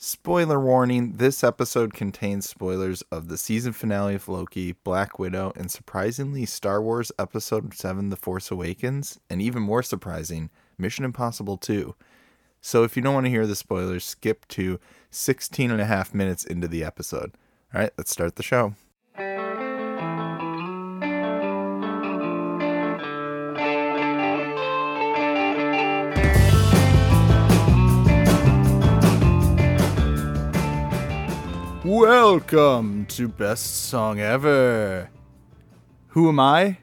Spoiler warning this episode contains spoilers of the season finale of Loki, Black Widow, and surprisingly, Star Wars Episode 7 The Force Awakens, and even more surprising, Mission Impossible 2. So if you don't want to hear the spoilers, skip to 16 and a half minutes into the episode. All right, let's start the show. Welcome to Best Song Ever. Who am I?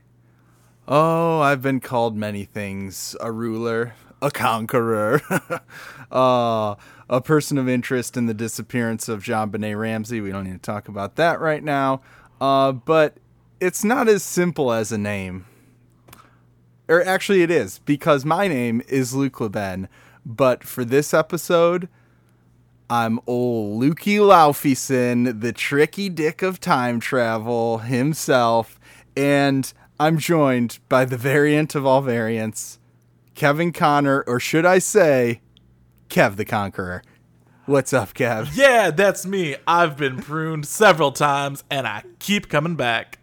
Oh, I've been called many things a ruler, a conqueror, uh, a person of interest in the disappearance of JonBenét Ramsey. We don't need to talk about that right now. Uh, but it's not as simple as a name. Or actually, it is, because my name is Luke Leben. But for this episode, I'm old Lukey Laufeyson, the tricky dick of time travel himself, and I'm joined by the variant of all variants, Kevin Connor, or should I say, Kev the Conqueror. What's up, Kev? Yeah, that's me. I've been pruned several times and I keep coming back.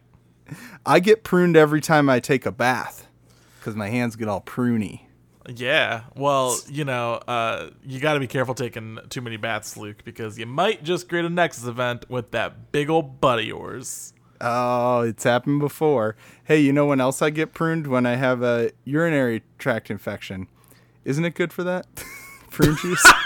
I get pruned every time I take a bath because my hands get all pruny. Yeah, well, you know, uh, you got to be careful taking too many baths, Luke, because you might just create a Nexus event with that big old butt of yours. Oh, it's happened before. Hey, you know when else I get pruned? When I have a urinary tract infection. Isn't it good for that? Prune juice?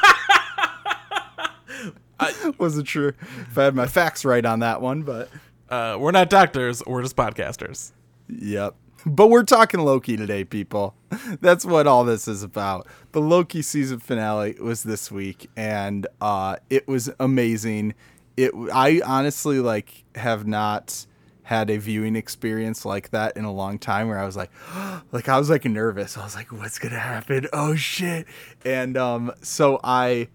I wasn't sure if I had my facts right on that one, but. Uh, we're not doctors, we're just podcasters. Yep. But we're talking Loki today, people. That's what all this is about. The Loki season finale was this week, and uh, it was amazing. It I honestly like have not had a viewing experience like that in a long time where I was like like I was like nervous. I was like what's going to happen? Oh shit. And um so I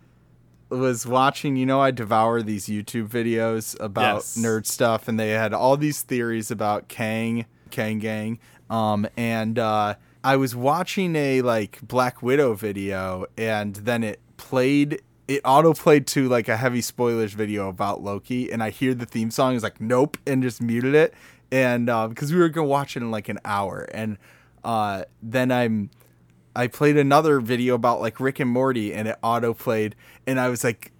was watching, you know, I devour these YouTube videos about yes. nerd stuff and they had all these theories about Kang, Kang Gang. Um and uh I was watching a like Black Widow video and then it played it auto played to like a heavy spoilers video about Loki, and I hear the theme song is like nope, and just muted it, and because um, we were gonna watch it in like an hour, and uh, then I'm I played another video about like Rick and Morty, and it auto played, and I was like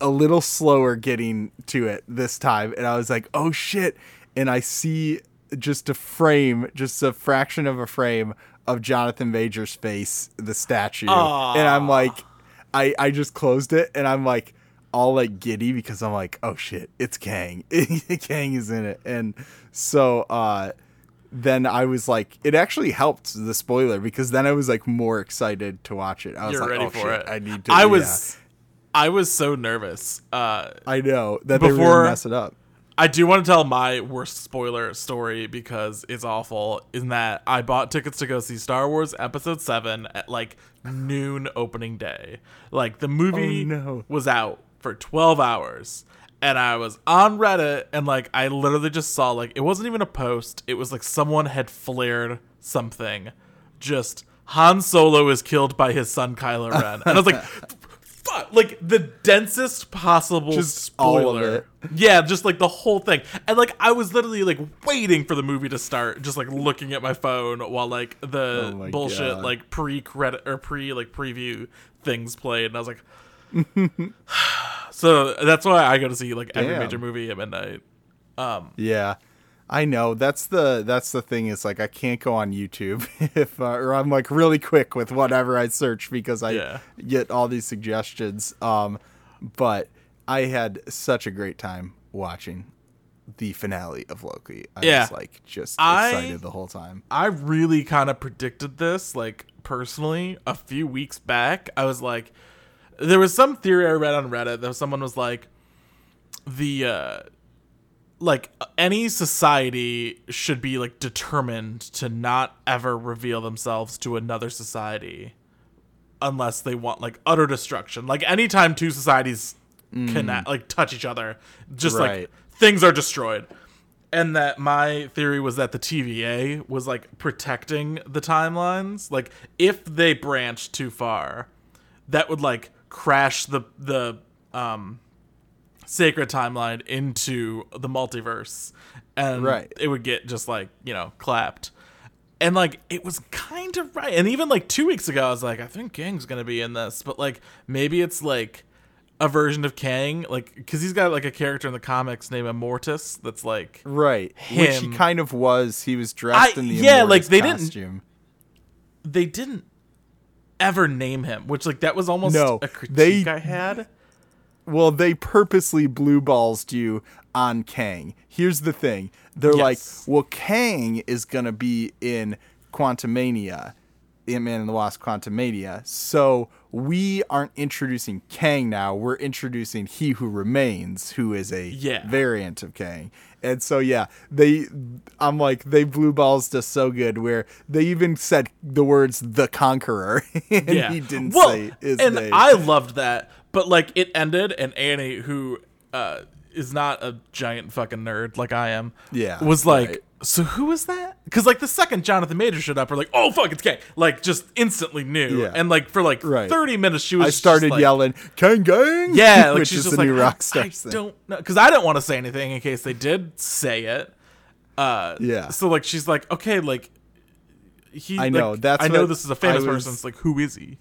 a little slower getting to it this time, and I was like oh shit, and I see just a frame, just a fraction of a frame of Jonathan Majors' face, the statue, Aww. and I'm like I I just closed it and I'm like all like giddy because I'm like, oh shit, it's Kang. Kang is in it. And so uh then I was like, it actually helped the spoiler because then I was like more excited to watch it. I was You're like, ready oh, for shit, it. I need to. I was, yeah. I was so nervous. Uh, I know that before, they were mess it up. I do want to tell my worst spoiler story because it's awful. In that I bought tickets to go see Star Wars Episode Seven at like noon opening day. Like the movie oh, no. was out for twelve hours, and I was on Reddit, and like I literally just saw like it wasn't even a post. It was like someone had flared something, just Han Solo is killed by his son Kylo Ren, and I was like. fuck, like the densest possible just spoiler. Yeah, just like the whole thing. And like I was literally like waiting for the movie to start, just like looking at my phone while like the oh bullshit God. like pre credit or pre like preview things played, and I was like, so that's why I go to see like every Damn. major movie at midnight. Um, yeah. I know that's the that's the thing is like I can't go on YouTube if uh, or I'm like really quick with whatever I search because I yeah. get all these suggestions. Um, but I had such a great time watching the finale of Loki. I yeah. was like just excited I, the whole time. I really kind of predicted this, like personally, a few weeks back. I was like, there was some theory I read on Reddit that someone was like, the uh, like any society should be like determined to not ever reveal themselves to another society unless they want like utter destruction. Like anytime two societies mm. connect like touch each other, just right. like things are destroyed. And that my theory was that the TVA was like protecting the timelines. Like if they branched too far, that would like crash the the um sacred timeline into the multiverse. And Right. it would get just like you know clapped. And like it was kind of right. And even like two weeks ago i was like i think kang's gonna be in this. But like maybe it's like a version of kang. Like because he's got like a character in the comics named immortus that's like Right. Which he kind of was. He was dressed I- in the yeah, like, Immortus they didn't- they didn't ever name him which like that was almost No, a critique they- i had Well, they purposely blue ballsed you on Kang. Here's the thing. They're like, Yes. well, Kang is going to be in Quantumania, Ant-Man and the Wasp Quantumania. So we aren't introducing Kang now. We're introducing He Who Remains, who is a Yeah. variant of Kang. And so, yeah, they, I'm like, they blue balls us so good where they even said the words the Conqueror. and yeah he didn't well, say his and name. i loved that but like it ended and annie who uh is not a giant fucking nerd like i am Yeah, was like right. so who is that because like the second jonathan major showed up we're like oh fuck it's Kang like just instantly knew Yeah. and like for like Right. 30 minutes she was I started like- yelling, Kang Gang! yeah like which she's is just the like new I- Rockstar I, thing. don't know because i didn't want to say anything in case they did say it uh Yeah. so like she's like okay like he I know, like, that's i know this is a famous I was- person it's like who is he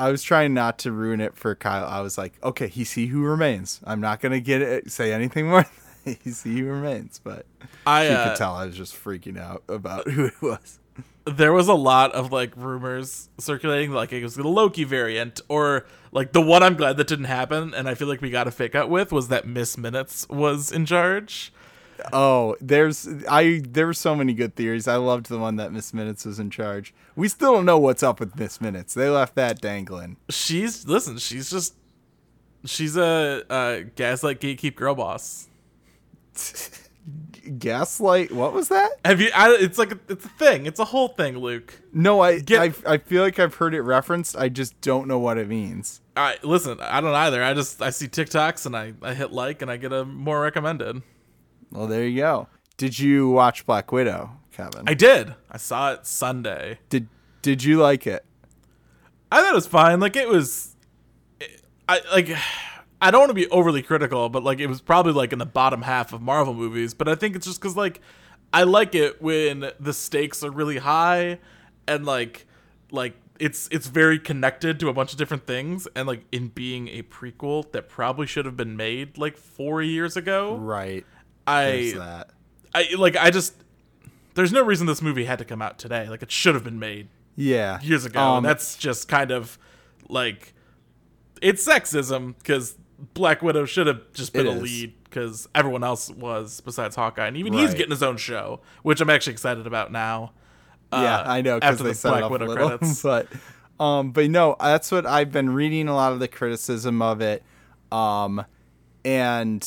I was trying not to ruin it for Kyle. I was like, okay, he's he who remains. I'm not gonna get it, say anything more. he's he who remains, but i uh, could tell I was just freaking out about who it was. there was a lot of like rumors circulating like it was the Loki variant or like the one I'm glad that didn't happen and I feel like we got a fake out with was that Miss Minutes was in charge. Oh, there's I there were so many good theories. I loved the one that Miss Minutes was in charge. We still don't know what's up with Miss Minutes. They left that dangling. She's listen, she's just she's a, a gaslight gatekeep girl boss. Gaslight. What was that? Have you? I, it's like a, it's a thing. It's a whole thing, Luke. No, I, Get- I I feel like I've heard it referenced. I just don't know what it means. I listen. I don't either. I just I see TikToks and I I hit like and I get a more recommended. Well, there you go. Did you watch Black Widow, Kevin? I did. I saw it Sunday. did. Did you like it? I thought it was fine. Like it was, I like. I don't want to be overly critical, but like it was probably like in the bottom half of Marvel movies. But I think it's just because like I like it when the stakes are really high and like like it's it's very connected to a bunch of different things and like in being a prequel that probably should have been made like four years ago. Right. I that. I like I just there's no reason this movie had to come out today. Like it should have been made Yeah. years ago. Um, and that's just kind of like it's sexism because Black Widow should have just been a is. lead because everyone else was besides Hawkeye, and even he's getting his own show, which I'm actually excited about now. yeah, uh, I know because after they the Black Widow little, credits. but um, but no, that's what I've been reading a lot of the criticism of it, um, and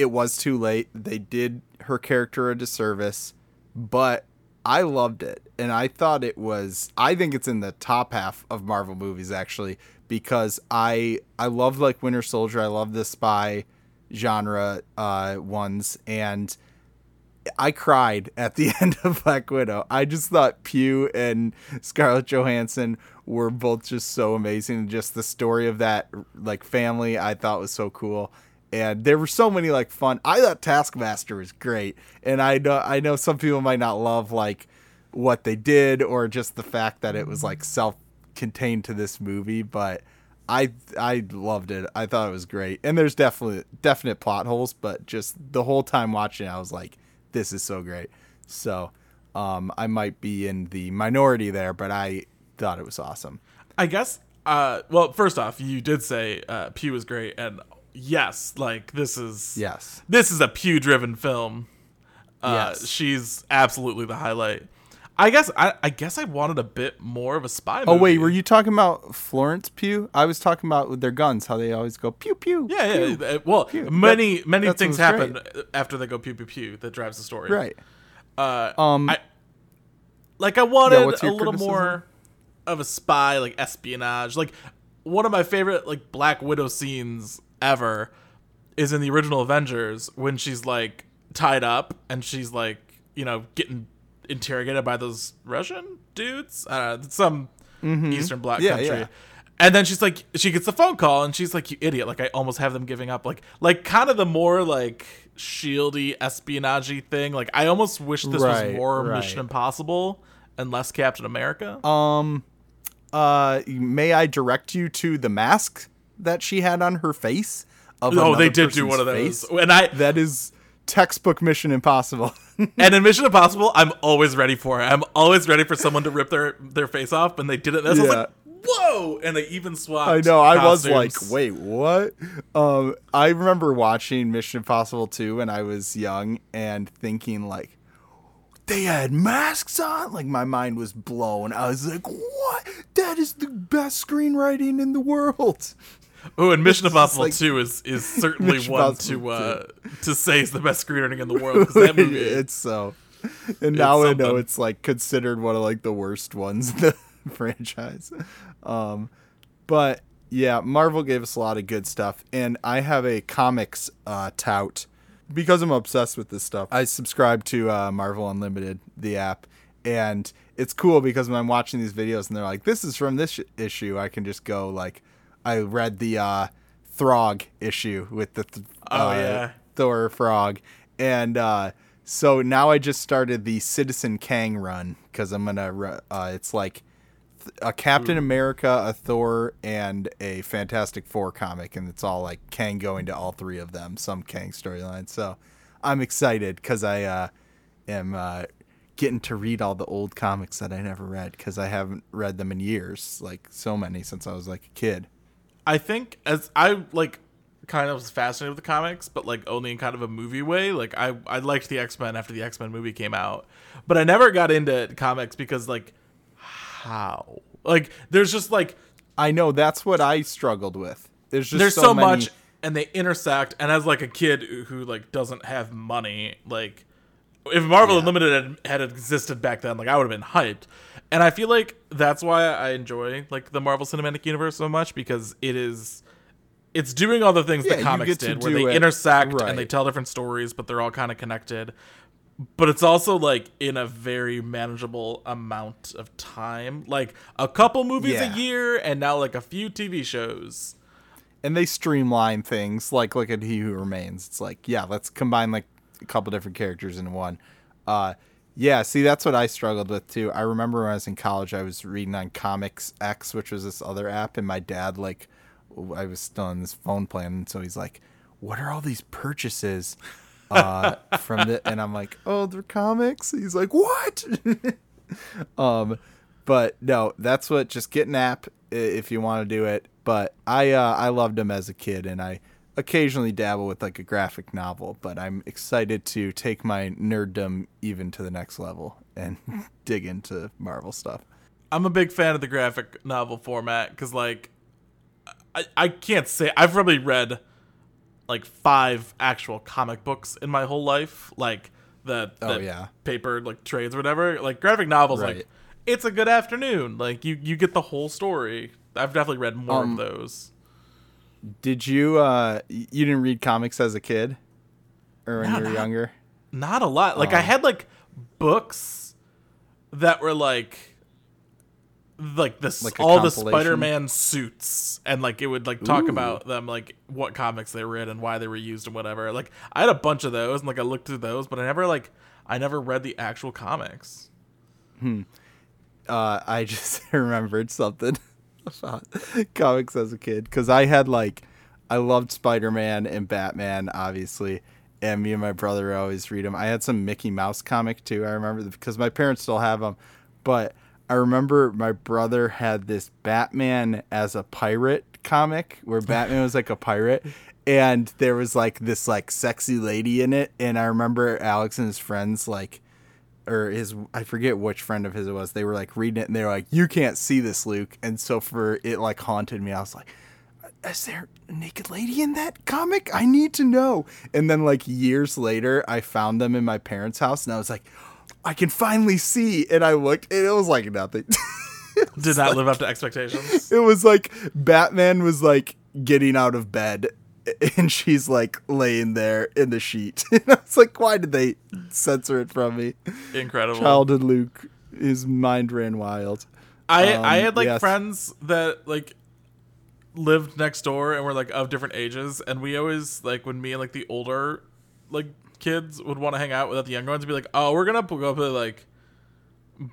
it was too late. They did her character a disservice, but I loved it, and I thought it was. I think it's in the top half of Marvel movies actually because I I love like Winter Soldier. I love the spy genre uh, ones, and I cried at the end of Black Widow. I just thought Pugh and Scarlett Johansson were both just so amazing. Just the story of that like family, I thought was so cool. And there were so many like fun. I thought Taskmaster was great, and I know I know some people might not love like what they did or just the fact that it was like self-contained to this movie, but I I loved it. I thought it was great. And there's definitely definite plot holes, but just the whole time watching it, I was like, this is so great. So, um I might be in the minority there, but I thought it was awesome. I guess. Uh, well, first off, you did say uh, Pew was great, and yes, like this is Yes. this is a Pew-driven film. Uh, Yes. she's absolutely the highlight. I guess I, I guess I wanted a bit more of a spy. Oh wait, were you talking about Florence Pugh? I was talking about with their guns, how they always go pew pew. Yeah, yeah. pew. uh, Well, Pew. many That- many things happen after they go pew pew pew that drives the story. Right. Uh, Um I like I wanted what's a little criticism? more of a spy, like espionage. Like one of my favorite like Black Widow scenes ever is in the original Avengers when she's like tied up and she's like you know getting interrogated by those Russian dudes, uh, some Eastern Bloc Mm-hmm. Yeah, country. yeah. And then she's like, she gets the phone call, and she's like, "You idiot!" Like I almost have them giving up, like, like kind of the more like shieldy espionage thing. Like I almost wish this Right, was more right. Mission Impossible and less Captain America. Um, uh, may I direct you to the mask that she had on her face? Of oh, they did do one of those, face? and I That is textbook Mission Impossible. and in Mission Impossible, I'm always ready for it. I'm always ready for someone to rip their their face off, and they did it. This I was like, whoa! And they even swapped. I know. I was like, wait, what? Um, I remember watching Mission Impossible 2 when I was young and thinking like, they had masks on. Like my mind was blown. I was like, what? That is the best screenwriting in the world. Oh, and Mission Impossible like- Two is is certainly Mission one Impossible to uh to say is the best screenwriting in the world. 'cause that movie, it's so. And now I know it's like considered one of like the worst ones in the franchise. Um, but yeah, Marvel gave us a lot of good stuff, and I have a comics uh, tout because I'm obsessed with this stuff. I subscribe to uh, Marvel Unlimited, the app, and it's cool because when I'm watching these videos and they're like, "This is from this issue," I can just go like, I read the uh, Throg issue with the th- Oh, uh, yeah. Thor frog, and uh, so now I just started the Citizen Kang run because I'm gonna. Uh, it's like th- a Captain America, a Thor, and a Fantastic Four comic, and it's all like Kang going to all three of them, some Kang storyline. So I'm excited because I uh, am uh, getting to read all the old comics that I never read because I haven't read them in years, like so many since I was like a kid. I think as I like kind of was fascinated with the comics, but like only in kind of a movie way. Like I I liked the X Men after the X Men movie came out, but I never got into comics because like how like there's just like I know that's what I struggled with. There's just there's so, so, many- much and they intersect and as like a kid who, like doesn't have money like if marvel Yeah. unlimited had, had existed back then like i would have been hyped and i feel like that's why i enjoy like the marvel cinematic universe so much because it is it's doing all the things Yeah, the comics did where they it- intersect right. and they tell different stories but they're all kind of connected. But it's also like in a very manageable amount of time. Like a couple movies Yeah. a year and now like a few tv shows. And they streamline things like look at he who remains. It's like yeah let's combine like a couple different characters into one. Uh yeah see that's what i struggled with too. I remember when i was in college i was reading on comics x which was this other app and my dad like i was still on this phone plan and so he's like what are all these purchases uh from the and i'm like oh they're comics. He's like what? Um but no that's what just get an app if you want to do it. But i uh i loved them as a kid and i occasionally dabble with like a graphic novel but i'm excited to take my nerddom even to the next level and dig into marvel stuff I'm a big fan of the graphic novel format because, like, I, I can't say I've probably read like five actual comic books in my whole life, like the, the Oh, yeah. paper like trades or whatever. Like graphic novels, Right. like it's a good afternoon. Like you you get the whole story. I've definitely read more Um, of those. Did you uh you didn't read comics as a kid or when No, you were younger Not a lot. Like I um, had like books that were like like this Like all the? Spider-Man suits and like it would like talk Ooh. about them like what comics they were in and why they were used and whatever. Like I had a bunch of those and like I looked through those, but I never like I never read the actual comics. Hmm. Uh, I just remembered something about comics as a kid because I had like I loved Spider Man and Batman, obviously, and me and my brother always read them. I had some Mickey Mouse comic too. I remember because my parents still have them, but I remember my brother had this Batman as a pirate comic where Batman was like a pirate. And there was like this like sexy lady in it, and I remember Alex and his friends like or his I forget which friend of his it was. They were like reading it and they were like, "You can't see this, Luke." And so for it like haunted me. I was like, uh, "Is there a naked lady in that comic? I need to know." And then like years later, I found them in my parents' house and I was like, "I can finally see." And I looked and it was like nothing. Did not live up to expectations. it was like Batman was like getting out of bed and she's like laying there in the sheet. And I was like, "Why did they censor it from me?" Incredible. childhood Luke, his mind ran wild. I Um, I had like yes. friends that like lived next door and we're like of different ages, and we always like when me and like the older like kids would want to hang out without the younger ones, be like, oh, we're gonna go play like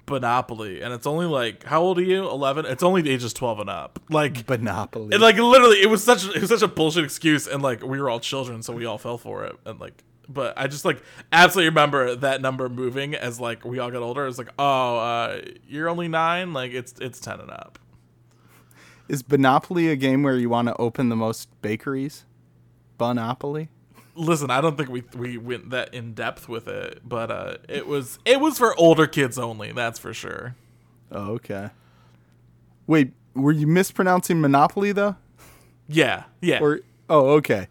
Monopoly, and it's only like how old are you? Eleven. It's only the ages twelve and up. Like Monopoly. and like literally, it was such it was such a bullshit excuse, and like we were all children, so we all fell for it, and like. But I just like absolutely remember that number moving as like we all got older. It's like, oh, uh, you're only nine. Like it's it's ten and up. Is Monopoly a game where you want to open the most bakeries? Bonopoly? Listen, I don't think we we went that in depth with it, but uh, it was it was for older kids only. That's for sure. Oh, okay. Wait, were you mispronouncing Monopoly though? Yeah, yeah. Or oh, okay.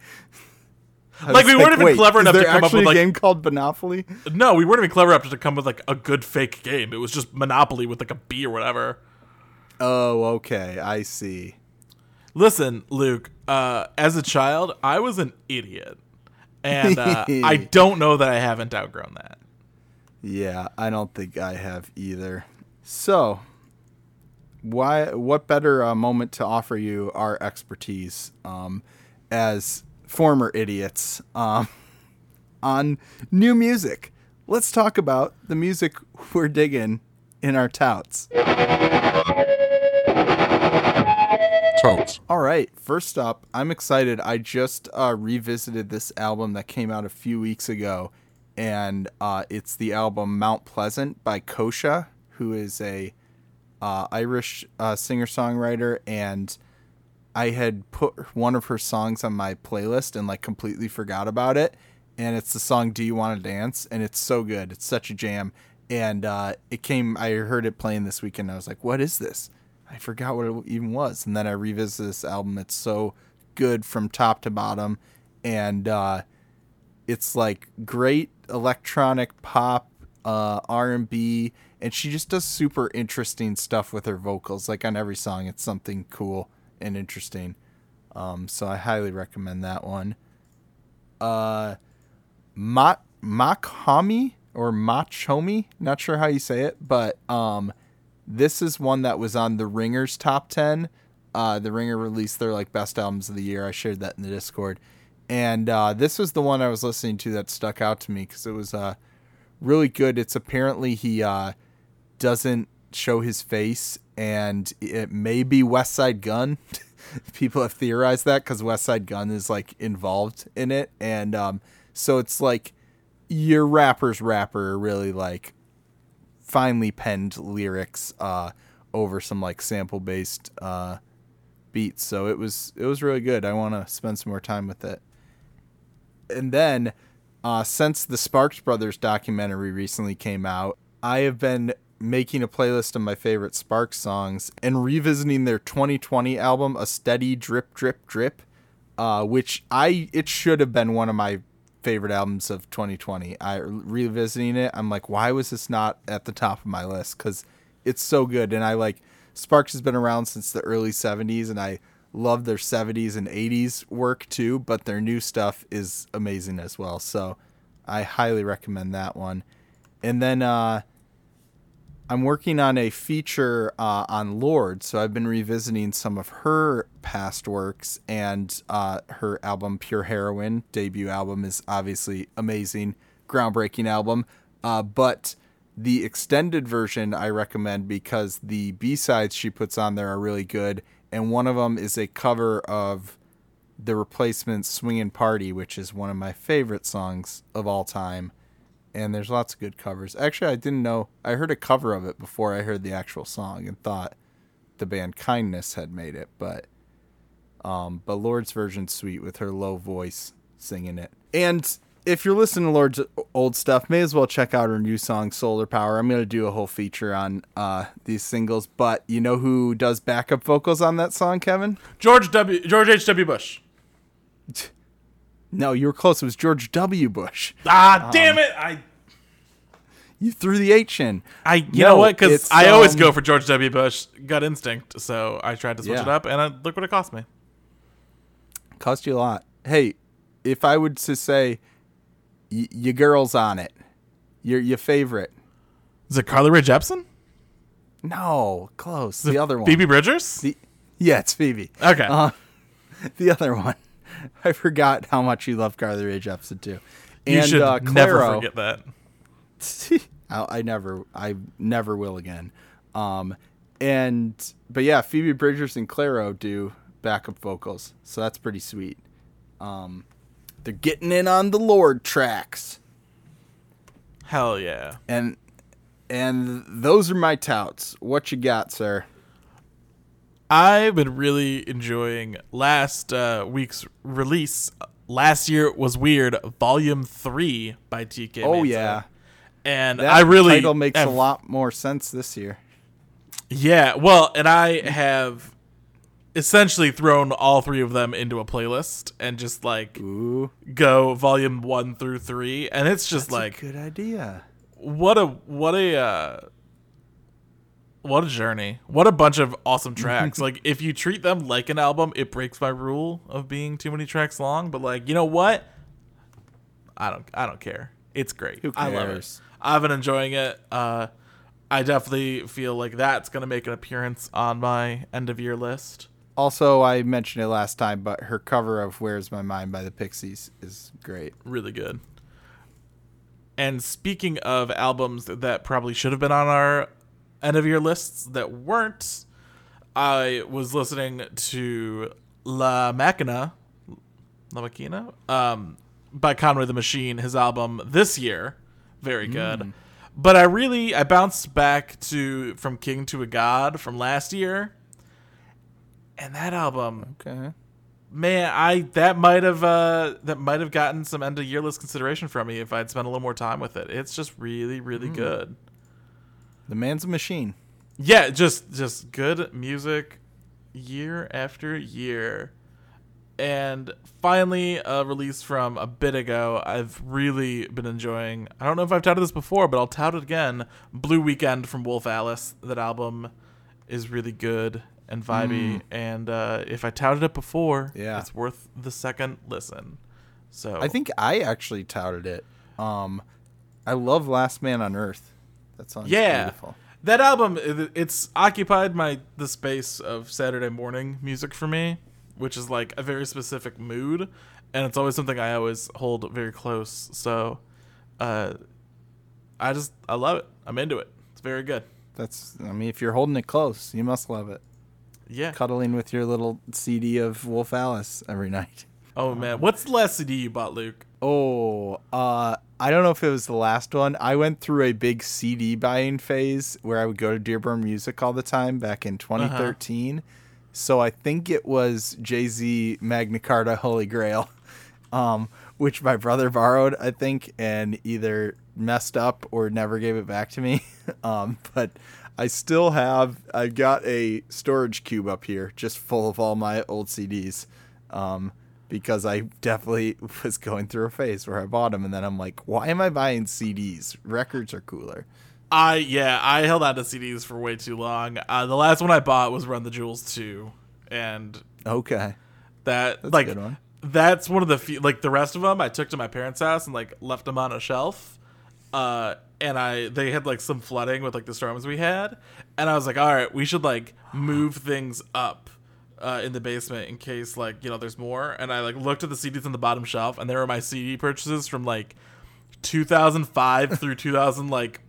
I Like, we weren't even clever enough to come up with, a like- game called Monopoly? no, we weren't even clever enough to come with like a good fake game. It was just Monopoly with like a B or whatever. Oh, okay. I see. Listen, Luke. Uh, as a child, I was an idiot, and uh, I don't know that I haven't outgrown that. Yeah, I don't think I have either. So, why? What better uh, moment to offer you our expertise um, as former idiots um, on new music? Let's talk about the music we're digging in our touts. All right, first up, I'm excited. I just uh, revisited this album that came out a few weeks ago, and uh, it's the album Mount Pleasant by Kosha, who is a uh, Irish uh, singer songwriter, and I had put one of her songs on my playlist and like completely forgot about it. And it's the song "Do You Want to Dance?" and it's so good. It's such a jam. And uh, it came. I heard it playing this weekend. I was like, "What is this?" I forgot what it even was. And then I revisited this album. It's so good from top to bottom, and uh, it's like great electronic pop, uh, R and she just does super interesting stuff with her vocals. Like on every song, it's something cool and interesting. Um, so I highly recommend that one. Uh, Ma- Makhomi or Machomi, not sure how you say it, but um, this is one that was on the Ringer's top ten. Uh, the Ringer released their like best albums of the year. I shared that in the Discord, and uh, this was the one I was listening to that stuck out to me because it was uh, really good. It's apparently he uh, doesn't show his face, and it may be Westside Gunn. People have theorized that because Westside Gunn is like involved in it, and um, so it's like your rapper's rapper really like finely penned lyrics uh, over some like sample based uh, beats. So it was it was really good. I want to spend some more time with it. And then, uh, since the Sparks Brothers documentary recently came out, I have been making a playlist of my favorite Sparks songs and revisiting their 2020 album, A Steady Drip Drip Drip, uh, which I it should have been one of my favorite albums of 2020. I revisiting it, I'm like, why was this not at the top of my list? Because it's so good, and I like Sparks has been around since the early 70s, and I love their 70s and 80s work too. But their new stuff is amazing as well. So I highly recommend that one. And then uh, I'm working on a feature uh, on Lorde, so I've been revisiting some of her past works, and uh, her album Pure Heroine debut album is obviously amazing, groundbreaking album. Uh, but the extended version I recommend because the B sides she puts on there are really good, and one of them is a cover of the Replacements "Swingin' Party," which is one of my favorite songs of all time and there's lots of good covers. Actually, I didn't know. I heard a cover of it before I heard the actual song and thought the band Kindness had made it, but um, but Lorde's version's sweet with her low voice singing it. And if you're listening to Lorde's old stuff, may as well check out her new song Solar Power. I'm gonna do a whole feature on uh, these singles, but you know who does backup vocals on that song, Kevin? George W. George H. W. Bush. No, you were close. It was George W. Bush. Ah, damn it! I You threw the H in. I you No, know what? Because I always um, go for George W. Bush, gut instinct. So I tried to switch Yeah. it up, and uh, look what it cost me. Cost you a lot. Hey, if I would to say, y- your girl's on it, your your favorite. Is it Carly Rae Jepsen? No, close. Is The other one. Phoebe Bridgers? The, Yeah, it's Phoebe. Okay. Uh, the other one, I forgot how much you love Carly Rae Jepsen too. And, you should uh, never Clairo- forget that. I, I never, I never will again. Um, and but yeah, Phoebe Bridgers and Clairo do backup vocals, so that's pretty sweet. Um, they're getting in on the Lorde tracks, Hell yeah. and and those are my touts. What you got, sir? I've been really enjoying last uh, week's release. Last year was weird, Volume Three by Tkay. Oh Maidza. yeah, and that I really title makes have- a lot more sense this year. Yeah, well, and I have essentially thrown all three of them into a playlist and just like Ooh, go volume one through three, and it's just that's like a good idea. what a what a uh, what a journey, what a bunch of awesome tracks. like if you treat them like an album, it breaks my rule of being too many tracks long. But like you know what, I don't I don't care. It's great. Who I love it. I've been enjoying it. Uh, I definitely feel like that's gonna make an appearance on my end of year list. Also, I mentioned it last time, but her cover of "Where's My Mind" by the Pixies is great. Really good. And speaking of albums that probably should have been on our end of your lists that weren't, I was listening to La Maquina, La Maquina, um, by Conway the Machine, his album this year, very good. But I really I bounced back to From King to a God from last year, and that album Okay. Man, I that might have uh that might have gotten some end of year list consideration from me if I'd spent a little more time with it. It's just really, really good. The man's a machine. Yeah, just just good music year after year. And finally, a release from a bit ago, I've really been enjoying. I don't know if I've touted this before, but I'll tout it again. Blue Weekend from Wolf Alice. That album is really good and vibey. And uh, if I touted it before, Yeah. it's worth the second listen. So I think I actually touted it. Um, I love Last Man on Earth. That yeah, beautiful. that album, it's occupied my the space of Saturday morning music for me, which is like a very specific mood, and it's always something I always hold very close. So, uh, I just I love it. I'm into it. It's very good. That's. I mean, if you're holding it close, you must love it. Yeah. Cuddling with your little CD of Wolf Alice every night. Oh man, what's the last CD you bought, Luke? Oh, uh, I don't know if it was the last one. I went through a big CD buying phase where I would go to Dearborn Music all the time back in 2013. So I think it was Jay Z Magna Carta Holy Grail, um, which my brother borrowed, I think, and either messed up or never gave it back to me. um, but I still have, I've got a storage cube up here just full of all my old CDs. Um, because I definitely was going through a phase where I bought them, and then I'm like, why am I buying CDs? Records are cooler. I yeah, I held on to CDs for way too long. Uh, the last one I bought was Run the Jewels 2, and Okay. that That's a like good one. that's one of the few like the rest of them I took to my parents' house and like left them on a shelf. Uh, and I they had like some flooding with like the storms we had, and I was like, all right, we should like move things up. Uh, in the basement in case like you know there's more and i like looked at the cds on the bottom shelf and there were my cd purchases from like 2005 through 2000 like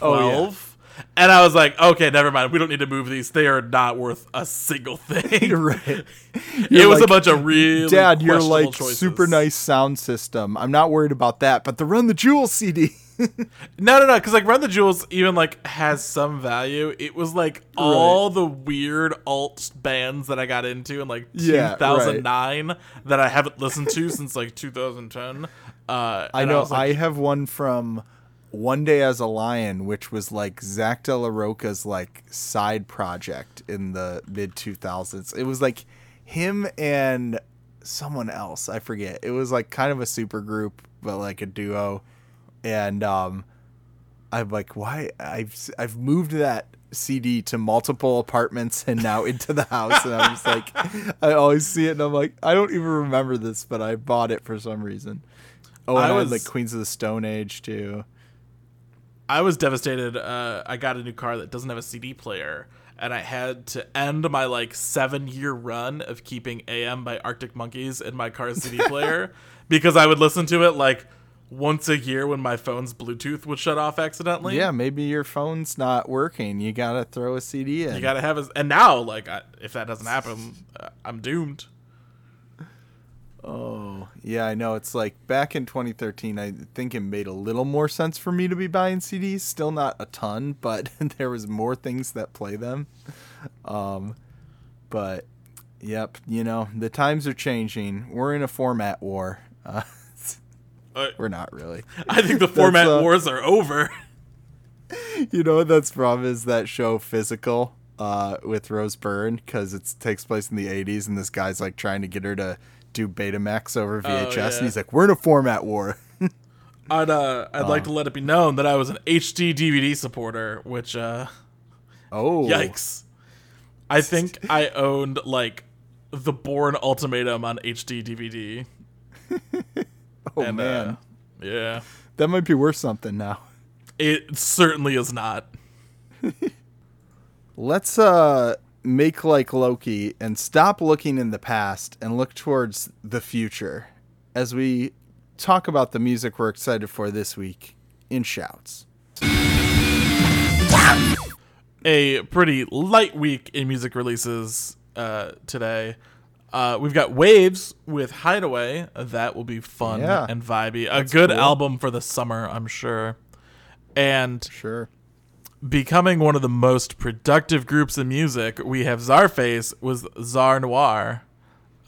Oh, yeah. 12 and i was like okay never mind we don't need to move these they are not worth a single thing right. it You're was a bunch of really Dad, you're like choices. super nice sound system. I'm not worried about that, but the Run the Jewel CD. No, no, no, because like Run the Jewels even like has some value. It was like all the weird alt bands that I got into in like Yeah, right. 2009 that I haven't listened to since like 2010. Uh, I know. I like, have one from One Day as a Lion, which was like Zack De La Rocha's like side project in the mid 2000s. It was like him and someone else. I forget. It was like kind of a super group, but like a duo. And um, I'm like, why? I've I've moved that CD to multiple apartments and now into the house, and I'm just like, I always see it, and I'm like, I don't even remember this, but I bought it for some reason. Oh, and I I, was- had like Queens of the Stone Age too. I was devastated. Uh, I got a new car that doesn't have a CD player, and I had to end my like seven year run of keeping AM by Arctic Monkeys in my car CD player because I would listen to it like once a year when my phone's Bluetooth would shut off accidentally. Yeah, maybe your phone's not working. You gotta throw a CD in. You gotta have a, and now like I, if that doesn't happen, uh, I'm doomed. Oh, yeah, I know. It's like back in 2013, I think it made a little more sense for me to be buying CDs. Still not a ton, but there was more things that play them. Um, but yep, you know, the times are changing. We're in a format war. Uh, Uh, we're not really. I think the format uh, wars are over. You know what that's from is that show Physical uh, with Rose Byrne because it takes place in the 80s and this guy's like trying to get her to do Betamax over VHS yeah. and he's like, we're in a format war. I'd uh, I'd like to let it be known that I was an HD DVD supporter, which uh, oh, yikes. I think I owned like the Bourne Ultimatum on HD DVD. Oh and, man, uh, yeah, that might be worth something now. it certainly is not. Let's uh make like Loki and stop looking in the past and look towards the future as we talk about the music we're excited for this week in shouts. a pretty light week in music releases uh, today. Uh, we've got Wavves with Hideaway. That will be fun Yeah. and vibey. A good cool. album for the summer, I'm sure. And Sure. becoming one of the most productive groups in music, we have Czarface with Czar Noir,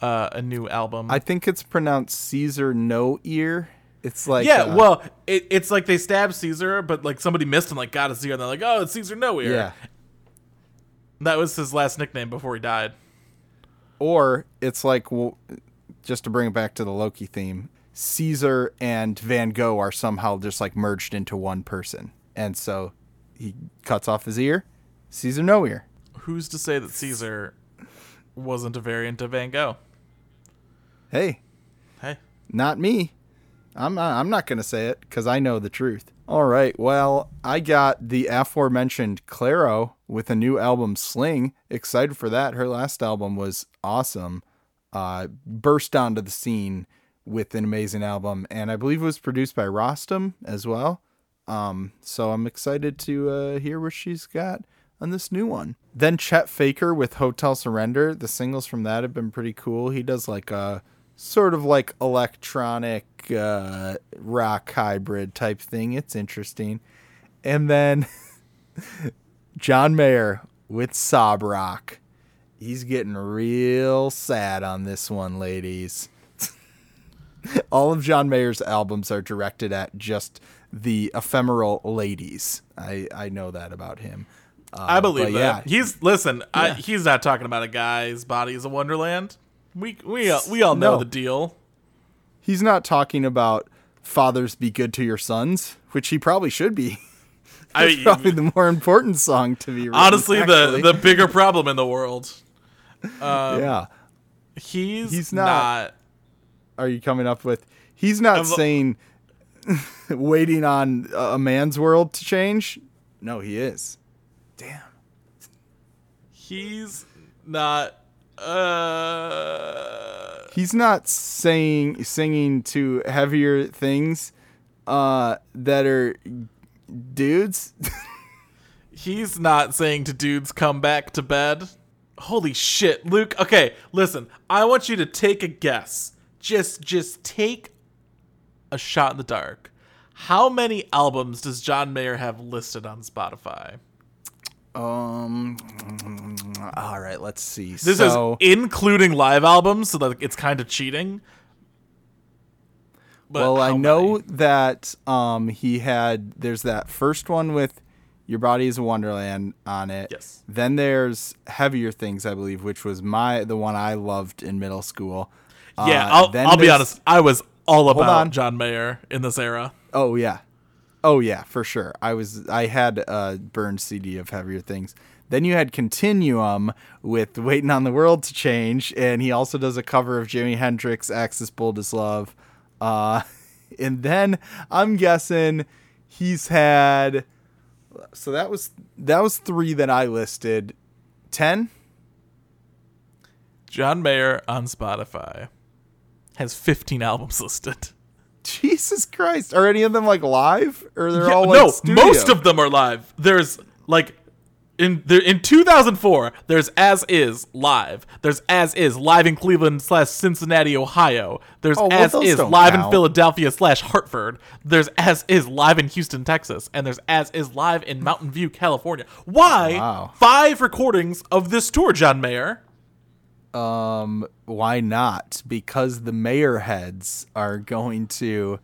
uh, a new album. I think it's pronounced Caesar No Ear. It's like yeah, uh, well, it, it's like they stabbed Caesar, but like somebody missed and like got his ear, and they're like, "Oh, it's Caesar No Ear." yeah. that was his last nickname before he died. Or it's like well, just to bring it back to the Loki theme, Caesar and Van Gogh are somehow just like merged into one person. And so he cuts off his ear, Caesar no ear. Who's to say that Caesar wasn't a variant of Van Gogh? Hey, Hey, not me. I'm not, I'm not going to say it cuz I know the truth. All right. Well, I got the aforementioned Clairo with a new album Sling. Excited for that. Her last album was awesome. Uh burst onto the scene with an amazing album and I believe it was produced by Rostam as well. Um so I'm excited to uh hear what she's got on this new one. Then Chet Faker with Hotel Surrender. The singles from that have been pretty cool. He does like a sort of like electronic uh, rock hybrid type thing. It's interesting. And then John Mayer with Sob Rock. He's getting real sad on this one, ladies. All of John Mayer's albums are directed at just the ephemeral ladies. I, I know that about him. Uh, I believe that. yeah, He's listen. I, he's not talking about a guy's body is a wonderland. We we uh, all- we all know No. the deal. he's not talking about fathers be good to your sons, which he probably should be. I That's probably the more important song to be written, honestly actually. the the bigger problem in the world. Um, yeah. He's He's not. not- Are you coming up with? He's not Of- saying waiting on a man's world to change. No, he is. Damn. he's not. Uh, He's not saying singing to heavier things uh, that are dudes. he's not saying to dudes come back to bed. Holy shit, Luke. Okay, listen. I want you to take a guess. Just just take a shot in the dark. How many albums does John Mayer have listed on Spotify? Um. All right. Let's see. This so, is including live albums, so that it's kind of cheating. But well, I know many? that um he had. There's that first one with "Your Body Is a Wonderland" on it. Yes. Then there's heavier things, I believe, which was my the one I loved in middle school. Yeah, Uh, I'll, I'll be honest. I was all about on. John Mayer in this era. Oh yeah, oh yeah, for sure. I was I had a burned CD of heavier things. Then you had Continuum with "Waiting on the World to Change," and he also does a cover of Jimi Hendrix "Axis Bold as Love." Uh, and then I'm guessing he's had. So that was that was three that I listed. 10? John Mayer on Spotify has 15 albums listed. Jesus Christ. Are any of them like live? Or they're Yeah, all like no, studio? most of them are live. There's like in there in 2004. There's as is live. There's as is live in Cleveland slash Cincinnati, Ohio. There's Oh, well, as is live in. Philadelphia slash Hartford. There's as is live in Houston, Texas, and there's as is live in Mountain View, California. Why Wow. five recordings of this tour, John Mayer? Um, why not? Because the mayor heads are going to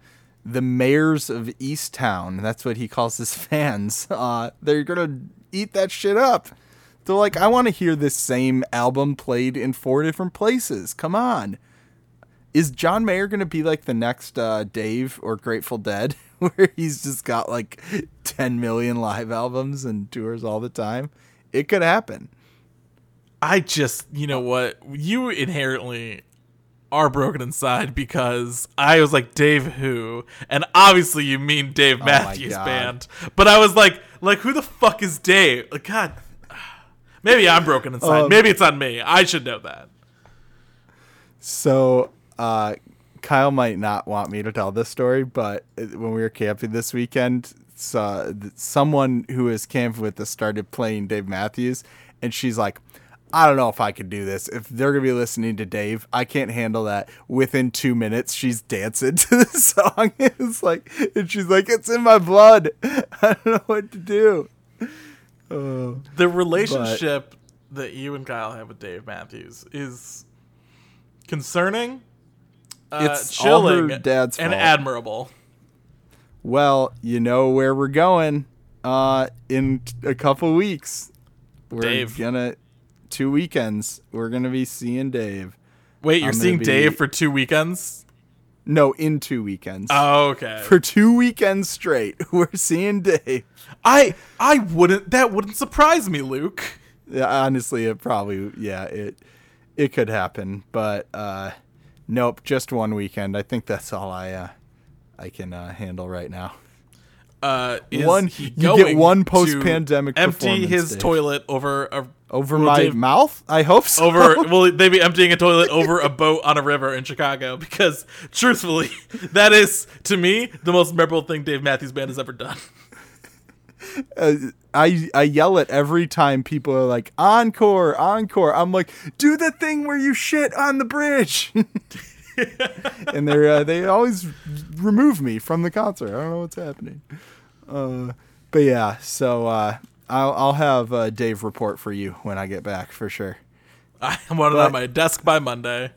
the mayors of Easttown. That's what he calls his fans. Uh, they're gonna eat that shit up. They're like, I want to hear this same album played in four different places. Come on. Is John Mayer gonna be like the next uh, Dave or Grateful Dead, where he's just got like 10 million live albums and tours all the time? It could happen. I just, you know what? You inherently are broken inside because I was like Dave who, and obviously you mean Dave Matthews God. Band, but I was like, like who the fuck is Dave? Like God, maybe I'm broken inside. Um, maybe it's on me. I should know that. So, uh, Kyle might not want me to tell this story, but uh, when we were camping this weekend, th- someone who was camping with us started playing Dave Matthews, and she's like, I don't know if I could do this. If they're gonna be listening to Dave, I can't handle that. Within two minutes, she's dancing to the song. It's like, and she's like, "It's in my blood. I don't know what to do." Oh, The relationship that you and Kyle have with Dave Matthews is concerning, uh, It's chilling, and fault. admirable. Well, you know where we're going. Uh, in a couple weeks, we're Dave. gonna two weekends. We're gonna be seeing Dave. Wait, you're seeing be- Dave for two weekends? No, in two weekends. Oh, okay. For two weekends straight, we're seeing Dave. I I wouldn't that wouldn't surprise me, Luke. Yeah, honestly, it probably yeah it it could happen, but uh, nope, just one weekend. I think that's all I uh, I can uh, handle right now. Uh, is One- you get one post-pandemic empty his Dave. toilet over a Over will my Dave- mouth? I hope so. over will they be emptying a toilet over a boat on a river in Chicago? Because truthfully, that is to me the most memorable thing Dave Matthews Band has ever done. uh, I I yell it every time people are like encore, encore. I'm like, do the thing where you shit on the bridge, and they uh, they always remove me from the concert. I don't know what's happening. Uh, but yeah, so uh, I'll I'll have uh, Dave report for you when I get back for sure. I want it on my desk by Monday.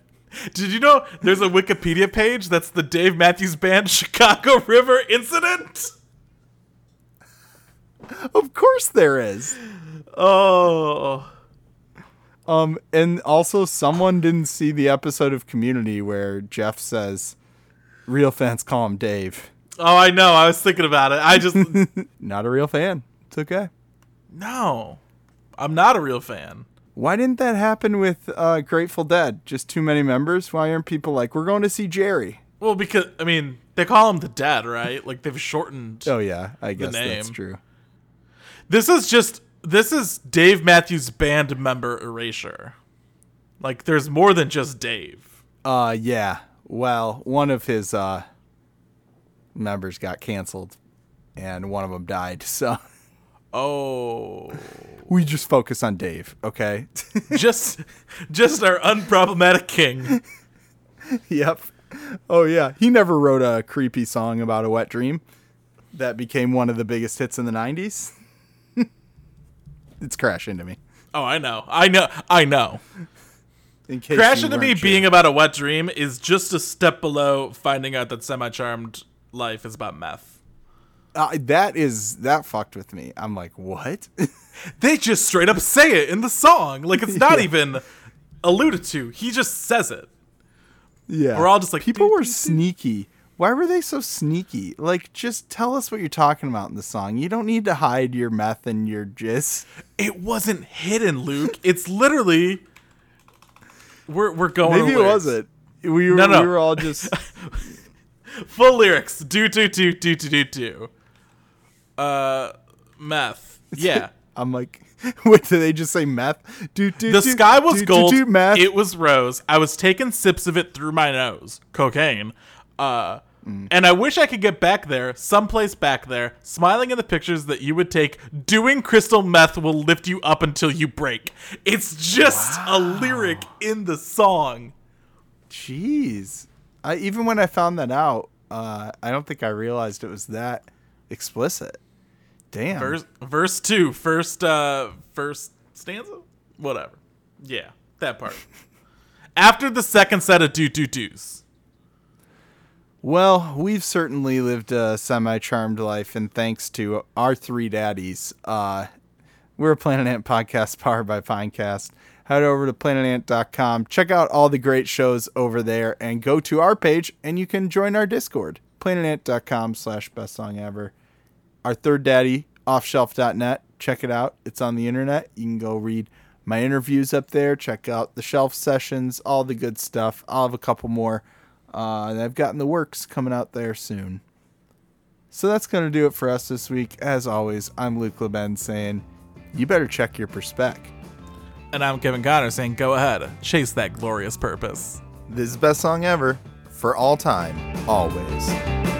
Did you know there's a Wikipedia page that's the Dave Matthews Band Chicago River incident? Of course there is. Oh. Um, and also someone didn't see the episode of Community where Jeff says, "Real fans call him Dave." Oh, I know. I was thinking about it. I just Not a real fan. It's okay. No. I'm not a real fan. Why didn't that happen with uh, Grateful Dead? Just too many members? Why aren't people like, we're going to see Jerry? Well, because I mean, they call him the Dead, right? Like they've shortened. Oh, yeah, I guess that's name. true. This is just this is Dave Matthews Band member erasure. Like there's more than just Dave. Uh, yeah. Well, one of his uh, members got canceled, and one of them died. So Oh. we just focus on Dave, okay? just just our unproblematic king. yep. Oh, yeah. He never wrote a creepy song about a wet dream that became one of the biggest hits in the 90s. it's Crash Into Me. Oh, I know. I know. I know. In case Crash into me sure. being about a wet dream is just a step below finding out that semi charmed life is about meth. Uh, that is that fucked with me. I'm like, what? They just straight up say it in the song. Like it's not Yeah. even alluded to. He just says it. yeah, We're all just like, people were doo, doo." sneaky. Why were they so sneaky? Like, just tell us what you're talking about in the song. You don't need to hide your meth and your jizz. It wasn't hidden, Luke. It's literally we're we're going. Maybe it wasn't. We were, No, no. we were all just Full lyrics. Do do do do do do do. Uh, meth. Yeah. I'm like, Wait, did they just say meth? Do, do, The do, sky was gold. meth. It was rose. I was taking sips of it through my nose. Cocaine. Uh, And I wish I could get back there, someplace back there, smiling in the pictures that you would take. Doing crystal meth will lift you up until you break. It's just a lyric in the song. Jeez. I, even when I found that out, uh, I don't think I realized it was that explicit. Damn. Verse, verse two, first, uh, first stanza, whatever. Yeah, that part. After the second set of doo doo doos. Well, we've certainly lived a semi charmed life, and thanks to our three daddies, uh, we're a Planet Ant podcast powered by Pinecast. Head over to planetant.com, check out all the great shows over there, and go to our page, and you can join our Discord. planetant.com slash best song ever. Our third daddy, offshelf.net. Check it out. It's on the internet. You can go read my interviews up there, check out the shelf sessions, all the good stuff. I'll have a couple more uh, that I've got in the works coming out there soon. So that's going to do it for us this week. As always, I'm Luke Leben saying, you better check your perspec. And I'm Kevin Connor saying, go ahead, chase that glorious purpose. This is the best song ever for all time, always.